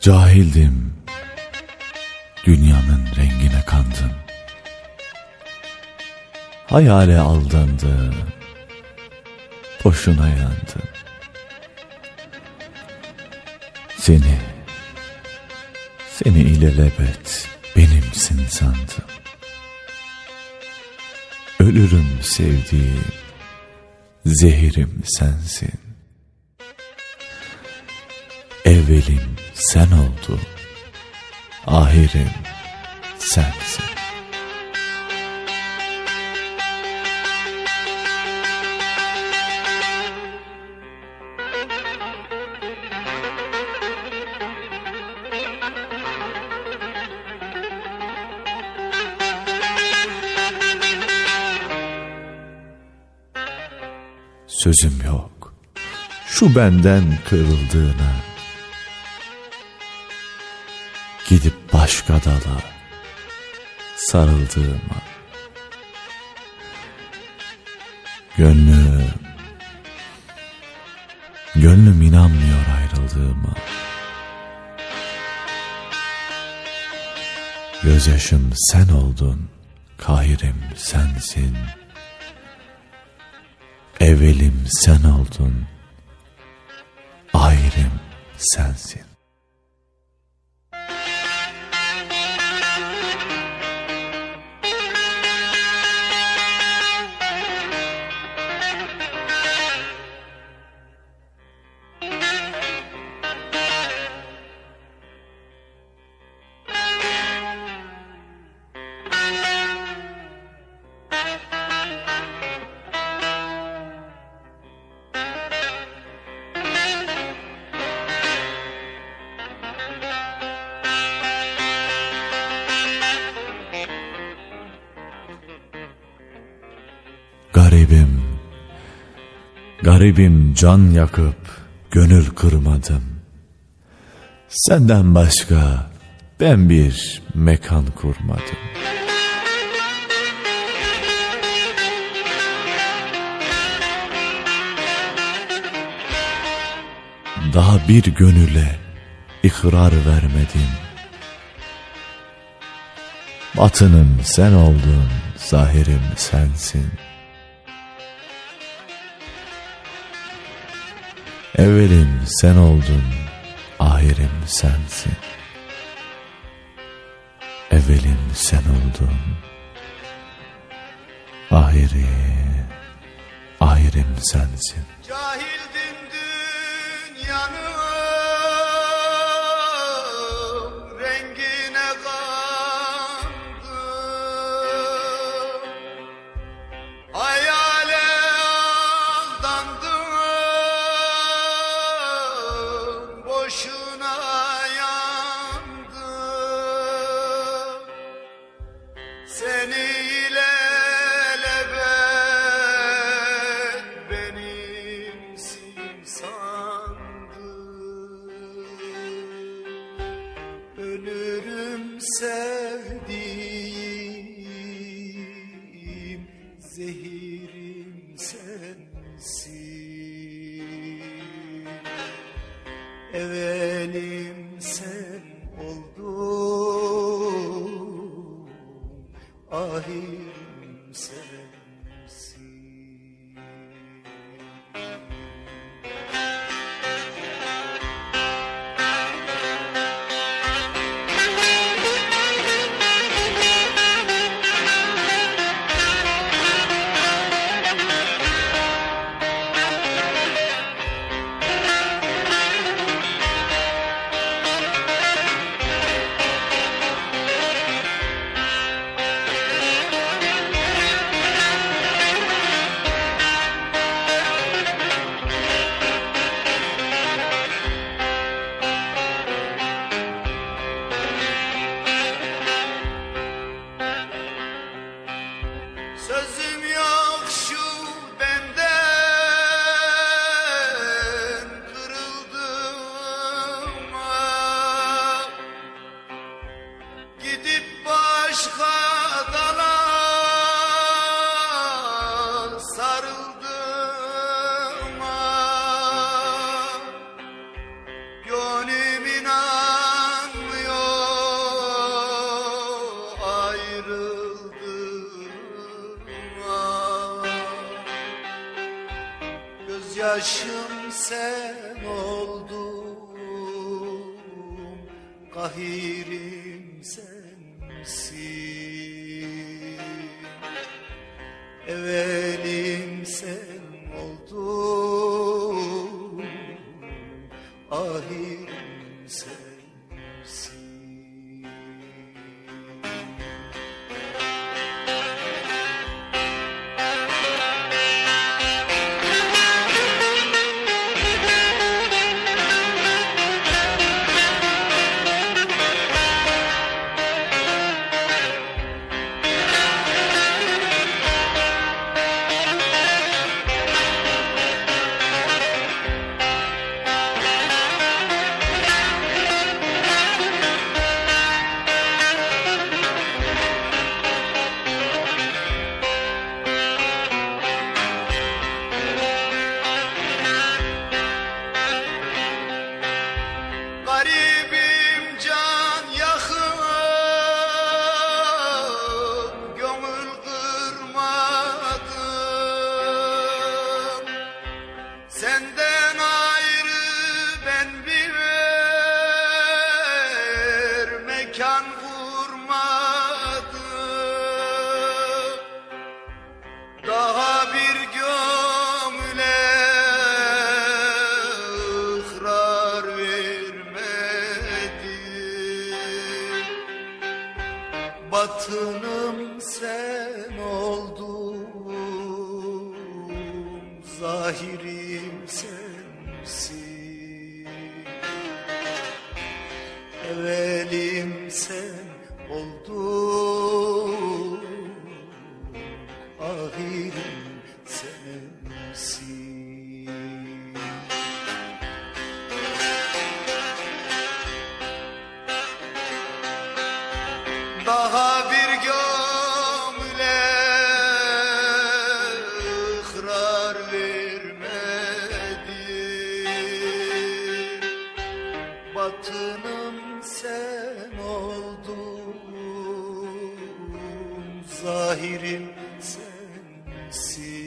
Cahildim, dünyanın rengine kandım. Hayale aldandım, boşuna yandım. Seni, seni ilelebet benimsin sandım. Ölürüm sevdiğim, zehirim sensin. Evvelim sen oldun, ahirim sensin. Sözüm yok, şu benden kırıldığına, Gidip başka dala sarıldığıma. Gönlüm Gönlüm inanmıyor ayrıldığıma. Gözyaşım sen oldun Kahirim sensin. Evvelim sen oldun Ahirim sensin garibim can yakıp gönül kırmadım. Senden başka ben bir mekan kurmadım. Daha bir gönüle ikrar vermedim. Batınım sen oldun, zahirim sensin.'' Evvelim sen oldun, ahirim sensin. Evvelim sen oldun, ahirim, ahirim sensin. Cahildim dünyanın Seni ilelebet benimsin sandım Ölürüm sevdiğim zehirim sensin. Evelim sen yaşım sen oldun Kahirim sensin. Evelim sen oldun Ahirim mekan kurmadım Daha bir gömüle ıhrar vermedim Batınım sen oldun Zahirim sen oldun. Ahirim sensin Daha bir gömüle Zahirim sensin